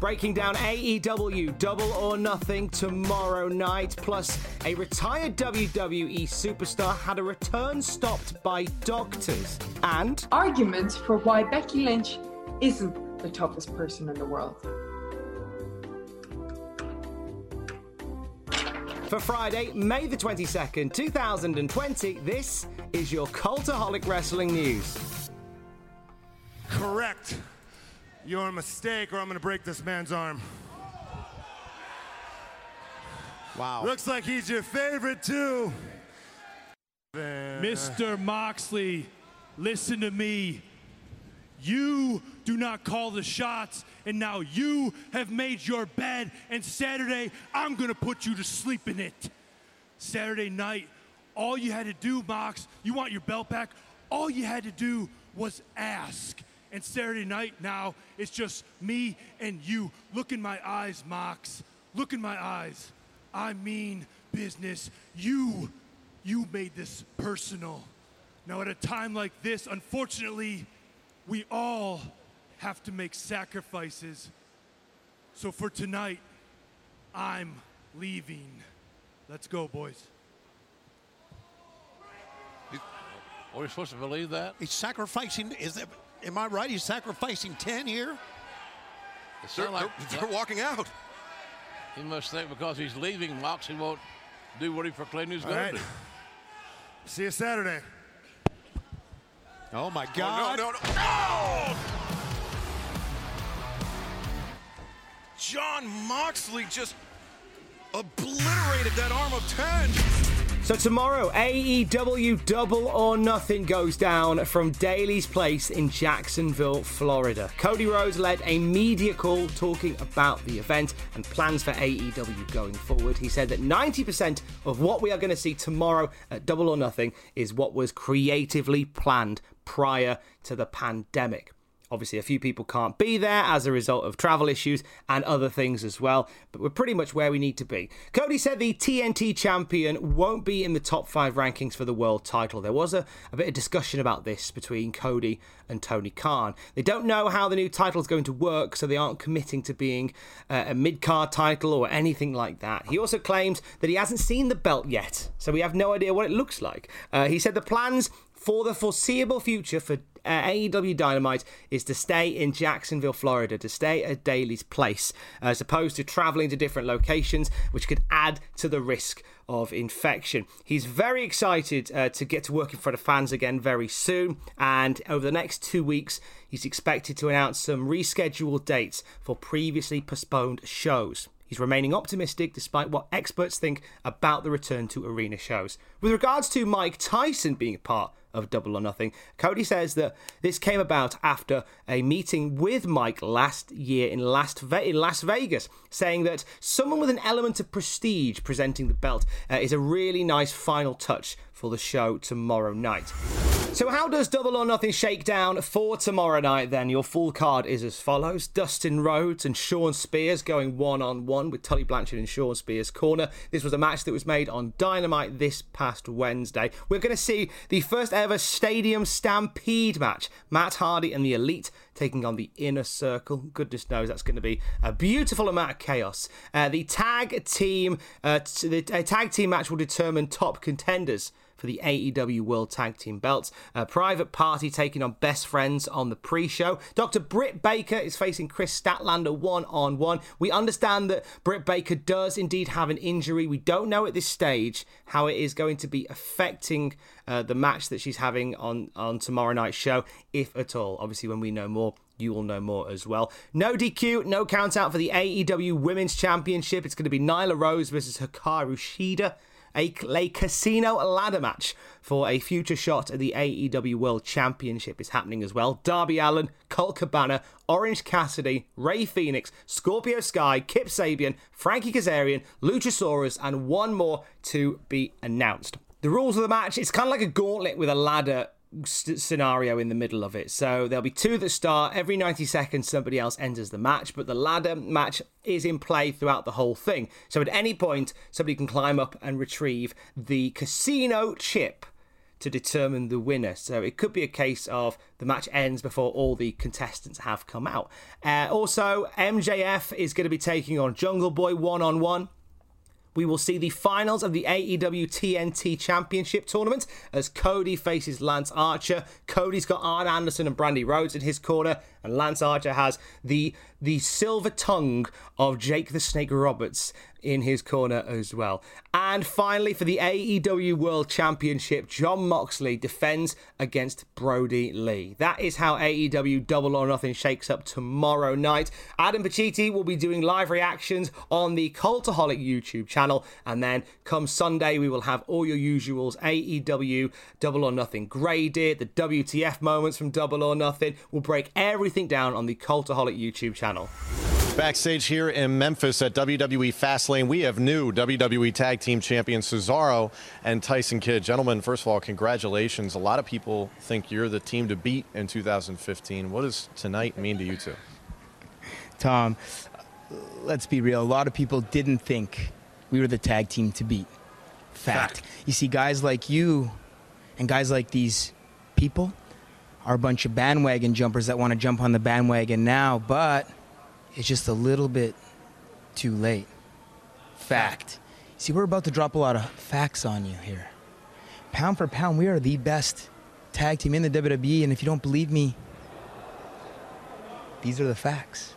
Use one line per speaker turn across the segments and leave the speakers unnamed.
Breaking down AEW Double or Nothing tomorrow night, plus a retired WWE superstar had a return stopped by doctors, and
arguments for why Becky Lynch isn't the toughest person in the world.
For Friday, May the 22nd, 2020, this is your Cultaholic Wrestling News.
Correct. You're a mistake, or I'm going to break this man's arm.
Wow.
Looks like he's your favorite, too.
Mr. Moxley, listen to me. You do not call the shots, and now you have made your bed, and Saturday, I'm gonna put you to sleep in it. Saturday night, all you had to do, Mox, you want your belt back? All you had to do was ask. And Saturday night now, it's just me and you. Look in my eyes, Mox. Look in my eyes. I mean business. You, you made this personal. Now, at a time like this, unfortunately, we all have to make sacrifices. So for tonight, I'm leaving. Let's go, boys.
Are we supposed to believe that?
He's sacrificing. Is that? Am I right? He's sacrificing ten here.
It
They're,
sounds like
they're- they're walking out.
he must think because he's leaving, Moxie won't do what he proclaimed he was going
right.
to do.
See you Saturday.
Oh my
Oh,
God!
no, no, no. No! Jon Moxley just obliterated that arm of 10.
So tomorrow, AEW Double or Nothing goes down from Daly's Place in Jacksonville, Florida. Cody Rhodes led a media call talking about the event and plans for AEW going forward. He said that 90% of what we are going to see tomorrow at Double or Nothing is what was creatively planned prior to the pandemic. Obviously, a few people can't be there as a result of travel issues and other things as well, but we're pretty much where we need to be. Cody said the TNT champion won't be in the top five rankings for the world title. There was a, a bit of discussion about this between Cody and Tony Khan. They don't know how the new title is going to work, so they aren't committing to being uh, a mid card title or anything like that. He also claims that he hasn't seen the belt yet, so we have no idea what it looks like. Uh, he said the plans for the foreseeable future for uh, AEW Dynamite is to stay in Jacksonville, Florida, to stay at Daly's place, as opposed to traveling to different locations, which could add to the risk of infection. He's very excited uh, to get to work in front of fans again very soon, and over the next two weeks, he's expected to announce some rescheduled dates for previously postponed shows. He's remaining optimistic despite what experts think about the return to arena shows. With regards to Mike Tyson being a part of Double or Nothing, Cody says that this came about after a meeting with Mike last year in, last Ve- in Las Vegas, saying that someone with an element of prestige presenting the belt uh, is a really nice final touch for the show tomorrow night. So, how does Double or Nothing shake down for tomorrow night then? Your full card is as follows Dustin Rhodes and Shawn Spears going one on one with Tully Blanchard in Shawn Spears' corner. This was a match that was made on Dynamite this past last Wednesday. We're going to see the first ever Stadium Stampede match. Matt Hardy and the Elite taking on the Inner Circle. Goodness knows that's going to be a beautiful amount of chaos. Uh, the tag team, uh, the tag team match will determine top contenders for the AEW World Tag Team belts. A private party taking on best friends on the pre show. Dr. Britt Baker is facing Kris Statlander one on one. We understand that Britt Baker does indeed have an injury. We don't know at this stage how it is going to be affecting uh, the match that she's having on, on tomorrow night's show, if at all. Obviously, when we know more, you will know more as well. No DQ, no count out for the AEW Women's Championship. It's going to be Nyla Rose versus Hikaru Shida a, a casino ladder match for a future shot at the AEW World Championship is happening as well. Darby Allin, Colt Cabana, Orange Cassidy, Rey Fenix, Scorpio Sky, Kip Sabian, Frankie Kazarian, Luchasaurus, and one more to be announced. The rules of the match, it's kind of like a gauntlet with a ladder scenario in the middle of it. So there'll be two that start. Every 90 seconds, somebody else enters the match, but the ladder match is in play throughout the whole thing. So at any point, somebody can climb up and retrieve the casino chip to determine the winner. So it could be a case of the match ends before all the contestants have come out. Uh, also, MJF is going to be taking on Jungle Boy one on one we will see the finals of the AEW TNT Championship tournament as Cody faces Lance Archer. Cody's got Arn Anderson and Brandi Rhodes in his corner, and Lance Archer has the the silver tongue of Jake the Snake Roberts in his corner as well. And finally, for the AEW World Championship, Jon Moxley defends against Brodie Lee. That is how AEW Double or Nothing shakes up tomorrow night. Adam Pacitti will be doing live reactions on the Cultaholic YouTube channel, and then come Sunday, we will have all your usuals AEW Double or Nothing graded, the WTF moments from Double or Nothing. We'll break everything down on the Cultaholic YouTube channel.
Backstage here in Memphis at WWE Fastlane, we have new WWE Tag Team Champion Cesaro and Tyson Kidd. Gentlemen, first of all, congratulations. A lot of people think you're the team to beat in 2015. What does tonight mean to you two?
Tom, let's be real. A lot of people didn't think we were the tag team to beat. Fact. Fact. You see, guys like you and guys like these people are a bunch of bandwagon jumpers that want to jump on the bandwagon now, but it's just a little bit too late. Fact. See, we're about to drop a lot of facts on you here. Pound for pound, we are the best tag team in the WWE, and if you don't believe me, these are the facts.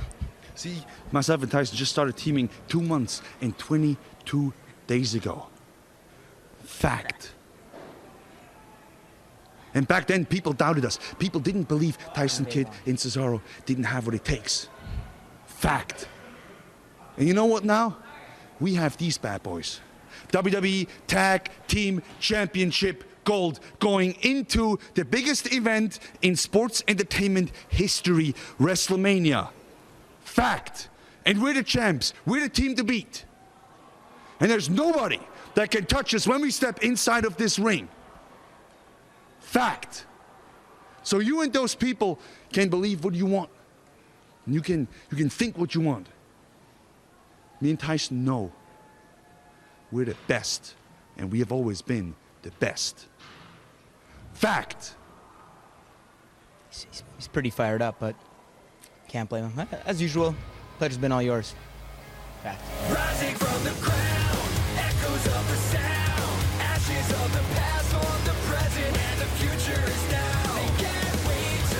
See, myself and Tyson just started teaming two months and 22 days ago. Fact. And back then, people doubted us. People didn't believe Tyson Kidd and Cesaro didn't have what it takes. Fact. And you know what now? We have these bad boys. WWE Tag Team Championship Gold going into the biggest event in sports entertainment history, WrestleMania. Fact. And we're the champs. We're the team to beat. And there's nobody that can touch us when we step inside of this ring. Fact. So you and those people can believe what you want. You can, you can think what you want. Me and Tyson know we're the best, and we have always been the best. Fact.
He's, he's pretty fired up, but can't blame him. As usual, pleasure's been all yours. Fact.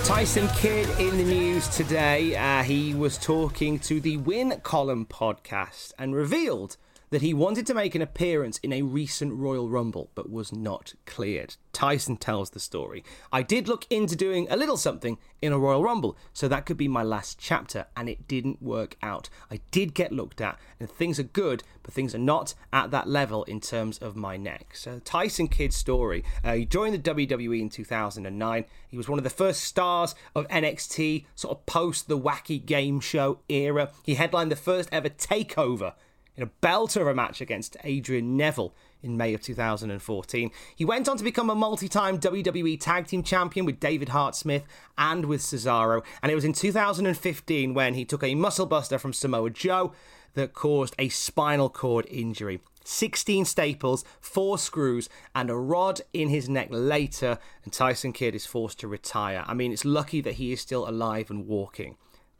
Tyson Kidd in the news today. Uh, he was talking to the Win Column podcast and revealed that he wanted to make an appearance in a recent Royal Rumble but was not cleared. Tyson tells the story. I did look into doing a little something in a Royal Rumble, so that could be my last chapter, and it didn't work out. I did get looked at, and things are good, but things are not at that level in terms of my neck. So, Tyson Kidd's story. Uh, he joined the WWE in 2009. He was one of the first stars of NXT, sort of post the wacky game show era. He headlined the first ever takeover in a belter of a match against Adrian Neville in May of 2014. He went on to become a multi time WWE Tag Team Champion with David Hart Smith and with Cesaro, and it was in 2015 when he took a muscle buster from Samoa Joe that caused a spinal cord injury. 16 staples, four screws, and a rod in his neck later, and Tyson Kidd is forced to retire. I mean, it's lucky that he is still alive and walking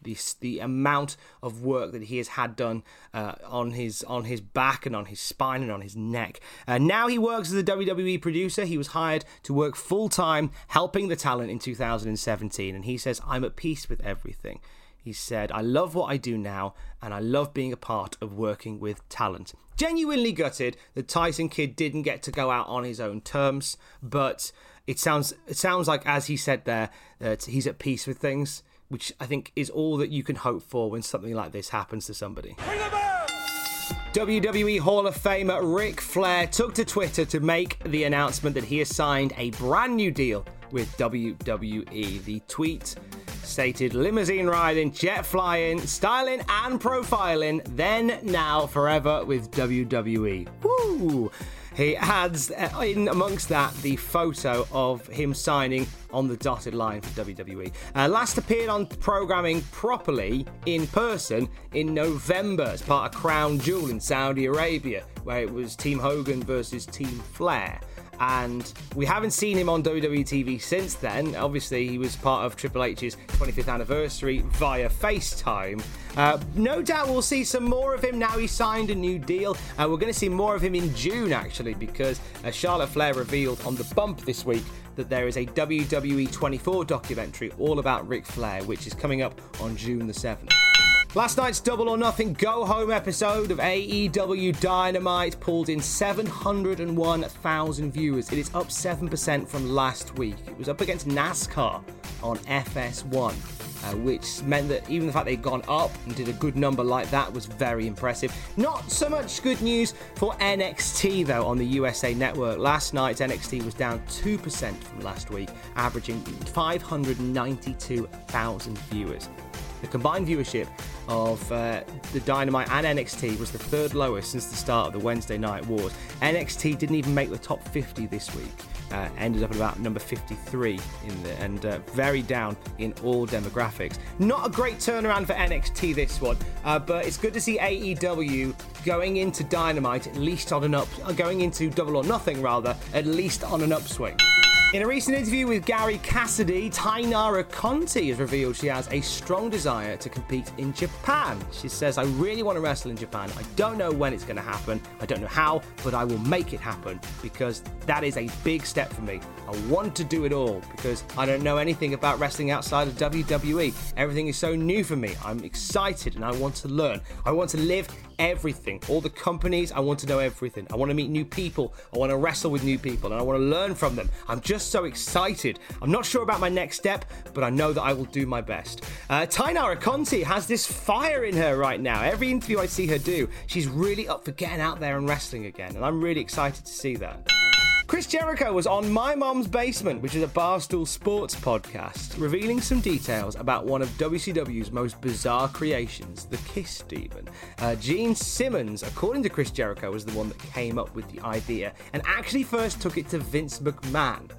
the the amount of work that he has had done uh, on his on his back and on his spine and on his neck. Uh, now he works as a WWE producer. He was hired to work full time helping the talent in 2017, and he says, "I'm at peace with everything." He said, I love what I do now, and I love being a part of working with talent. Genuinely gutted that Tyson Kidd didn't get to go out on his own terms, but it sounds it sounds like, as he said there, that he's at peace with things which I think is all that you can hope for when something like this happens to somebody. WWE Hall of Famer Ric Flair took to Twitter to make the announcement that he has signed a brand new deal with WWE. The tweet stated limousine riding, jet flying, styling, and profiling, then, now, forever with WWE. Woo! He adds uh, in amongst that the photo of him signing on the dotted line for WWE. Uh, last appeared on programming properly in person in November as part of Crown Jewel in Saudi Arabia, where it was Team Hogan versus Team Flair and we haven't seen him on WWE TV since then. Obviously, he was part of Triple H's 25th anniversary via FaceTime. Uh, no doubt we'll see some more of him now he signed a new deal. Uh, we're going to see more of him in June, actually, because uh, Charlotte Flair revealed on the bump this week that there is a WWE 24 documentary all about Ric Flair, which is coming up on June the 7th. Last night's Double or Nothing Go Home episode of AEW Dynamite pulled in 701,000 viewers. It is up 7% from last week. It was up against NASCAR on FS1. Uh, which meant that even the fact they'd gone up and did a good number like that was very impressive. Not so much good news for NXT though on the USA Network. Last night's NXT was down 2% from last week, averaging 592,000 viewers. The combined viewership of uh, the Dynamite and NXT was the third lowest since the start of the Wednesday Night Wars. NXT didn't even make the top 50 this week. Uh, ended up at about number 53 in the, and uh, very down in all demographics. Not a great turnaround for NXT this one, uh, but it's good to see AEW going into Dynamite at least on an up, uh, going into Double or Nothing rather, at least on an upswing. In a recent interview with Gary Cassidy, Taynara Conti has revealed she has a strong desire to compete in Japan. She says, I really want to wrestle in Japan. I don't know when it's going to happen. I don't know how, but I will make it happen because that is a big step for me. I want to do it all because I don't know anything about wrestling outside of WWE. Everything is so new for me. I'm excited and I want to learn. I want to live everything. All the companies, I want to know everything. I want to meet new people. I want to wrestle with new people and I want to learn from them. I'm just so excited. I'm not sure about my next step, but I know that I will do my best. Uh, Taynara Conti has this fire in her right now. Every interview I see her do, she's really up for getting out there and wrestling again. And I'm really excited to see that. Chris Jericho was on My Mom's Basement, which is a Barstool Sports podcast, revealing some details about one of WCW's most bizarre creations, the Kiss Demon. Uh, Gene Simmons, according to Chris Jericho, was the one that came up with the idea and actually first took it to Vince McMahon.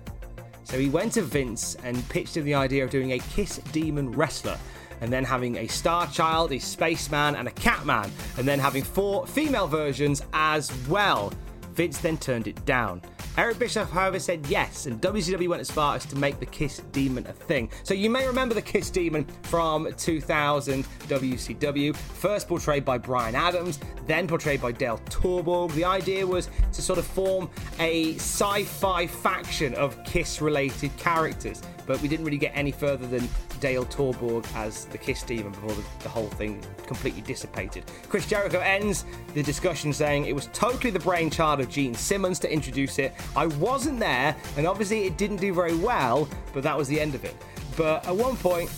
So he went to Vince and pitched him the idea of doing a Kiss Demon wrestler and then having a Star Child, a Spaceman, and a Catman, and then having four female versions as well. Vince then turned it down. Eric Bischoff, however, said yes, and WCW went as far as to make the Kiss Demon a thing. So you may remember the Kiss Demon from 2000 WCW, first portrayed by Brian Adams, then portrayed by Dale Torborg. The idea was to sort of form a sci fi faction of Kiss related characters, but we didn't really get any further than Dale Torborg as the Kiss Demon before the, the, whole thing completely dissipated. Chris Jericho ends the discussion saying it was totally the brainchild of Gene Simmons to introduce it. I wasn't there, and obviously it didn't do very well, but that was the end of it. But at one point,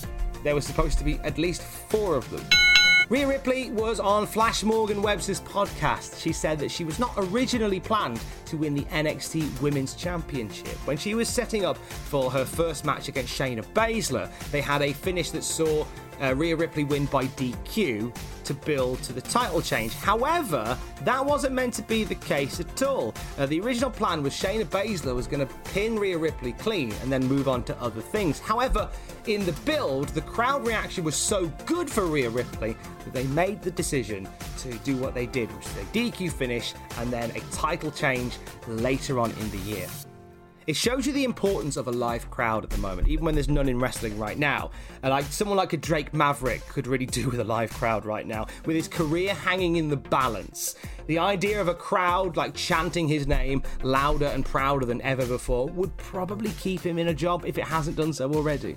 there was supposed to be at least four of them. Rhea Ripley was on Flash Morgan Webster's podcast. She said that she was not originally planned to win the NXT Women's Championship. When she was setting up for her first match against Shayna Baszler, they had a finish that saw uh, Rhea Ripley win by DQ to build to the title change. However, that wasn't meant to be the case at all. Uh, the original plan was Shayna Baszler was going to pin Rhea Ripley clean and then move on to other things. However, in the build, the crowd reaction was so good for Rhea Ripley that they made the decision to do what they did, which is a DQ finish and then a title change later on in the year. It shows you the importance of a live crowd at the moment, even when there's none in wrestling right now. And like someone like a Drake Maverick could really do with a live crowd right now, with his career hanging in the balance. The idea of a crowd like chanting his name louder and prouder than ever before would probably keep him in a job if it hasn't done so already.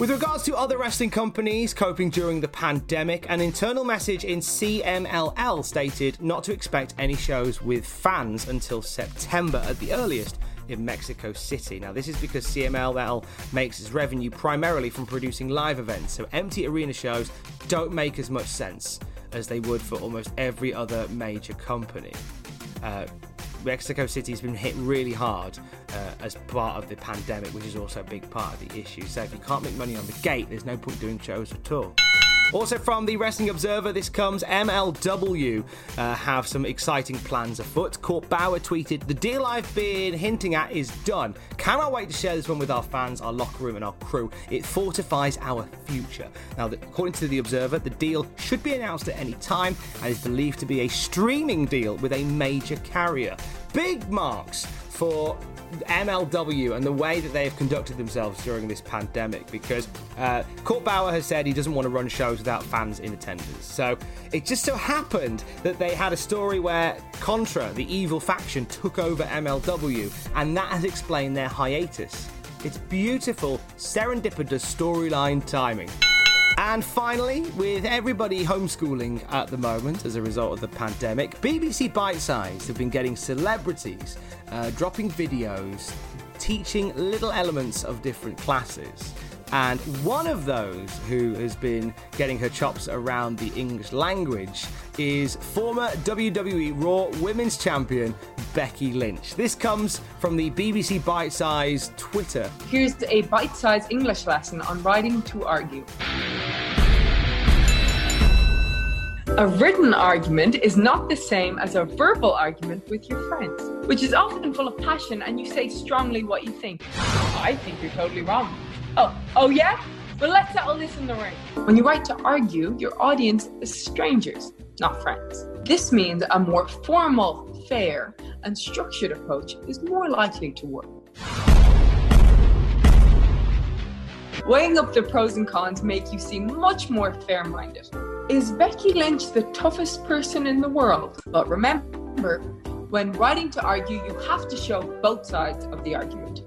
With regards to other wrestling companies coping during the pandemic, an internal message in CMLL stated not to expect any shows with fans until September at the earliest in Mexico City. Now, this is because CMLL makes its revenue primarily from producing live events, so empty arena shows don't make as much sense as they would for almost every other major company. Uh, Mexico City has been hit really hard uh, as part of the pandemic, which is also a big part of the issue. So if you can't make money on the gate, there's no point doing shows at all. Also, from the Wrestling Observer, this comes MLW uh, have some exciting plans afoot. Court Bauer tweeted, The deal I've been hinting at is done. Cannot wait to share this one with our fans, our locker room, and our crew. It fortifies our future. Now, according to the Observer, the deal should be announced at any time and is believed to be a streaming deal with a major carrier. Big marks for MLW and the way that they have conducted themselves during this pandemic because uh, Court Bauer has said he doesn't want to run shows without fans in attendance. So it just so happened that they had a story where Contra, the evil faction, took over MLW, and that has explained their hiatus. It's beautiful, serendipitous storyline timing. And finally, with everybody homeschooling at the moment as a result of the pandemic, BBC Bitesize have been getting celebrities uh, dropping videos teaching little elements of different classes. And one of those who has been getting her chops around the English language is former WWE Raw Women's Champion Becky Lynch. This comes from the BBC Bitesize Twitter.
Here's a bite sized English lesson on writing to argue. A written argument is not the same as a verbal argument with your friends, which is often full of passion and you say strongly what you think. I think you're totally wrong. Oh, oh yeah? Well, let's settle this in the ring. When you write to argue, your audience is strangers, not friends. This means a more formal, fair, and structured approach is more likely to work. Weighing up the pros and cons make you seem much more fair minded. Is Becky Lynch the toughest person in the world? But remember, when writing to argue, you have to show both sides of the argument.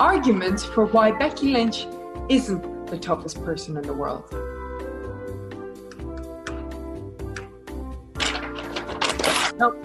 Arguments for why Becky Lynch isn't the toughest person in the world. Nope.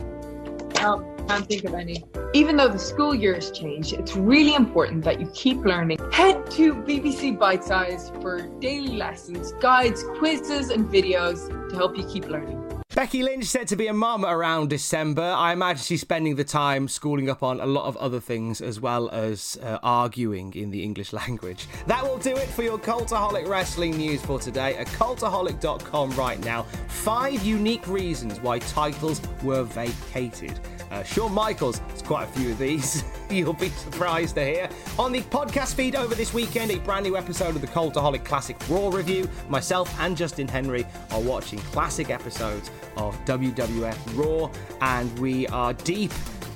Nope. Can't think of any. Even though the school year has changed, it's really important that you keep learning. Head to BBC Bitesize for daily lessons, guides, quizzes, and videos to help you keep learning.
Becky Lynch said to be a mum around December. I imagine she's spending the time schooling up on a lot of other things as well as uh, arguing in the English language. That will do it for your Cultaholic Wrestling news for today at cultaholic.com right now. Five unique reasons why titles were vacated. Uh, Shawn Michaels has quite a few of these. You'll be surprised to hear. On the podcast feed over this weekend, a brand new episode of the Cultaholic Classic Raw review. Myself and Justin Henry are watching classic episodes of WWF Raw, and we are deep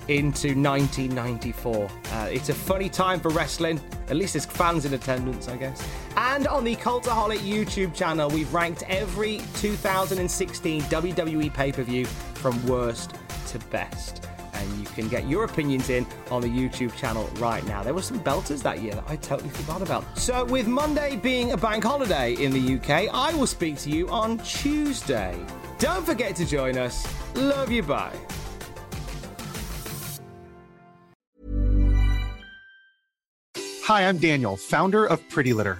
into 1994. Uh, it's a funny time for wrestling. At least there's fans in attendance, I guess. And on the Cultaholic YouTube channel, we've ranked every 2016 WWE pay per view from worst to best. And you can get your opinions in on the YouTube channel right now. There were some belters that year that I totally forgot about. So, with Monday being a bank holiday in the UK, I will speak to you on Tuesday. Don't forget to join us. Love you, bye.
Hi, I'm Daniel, founder of Pretty Litter.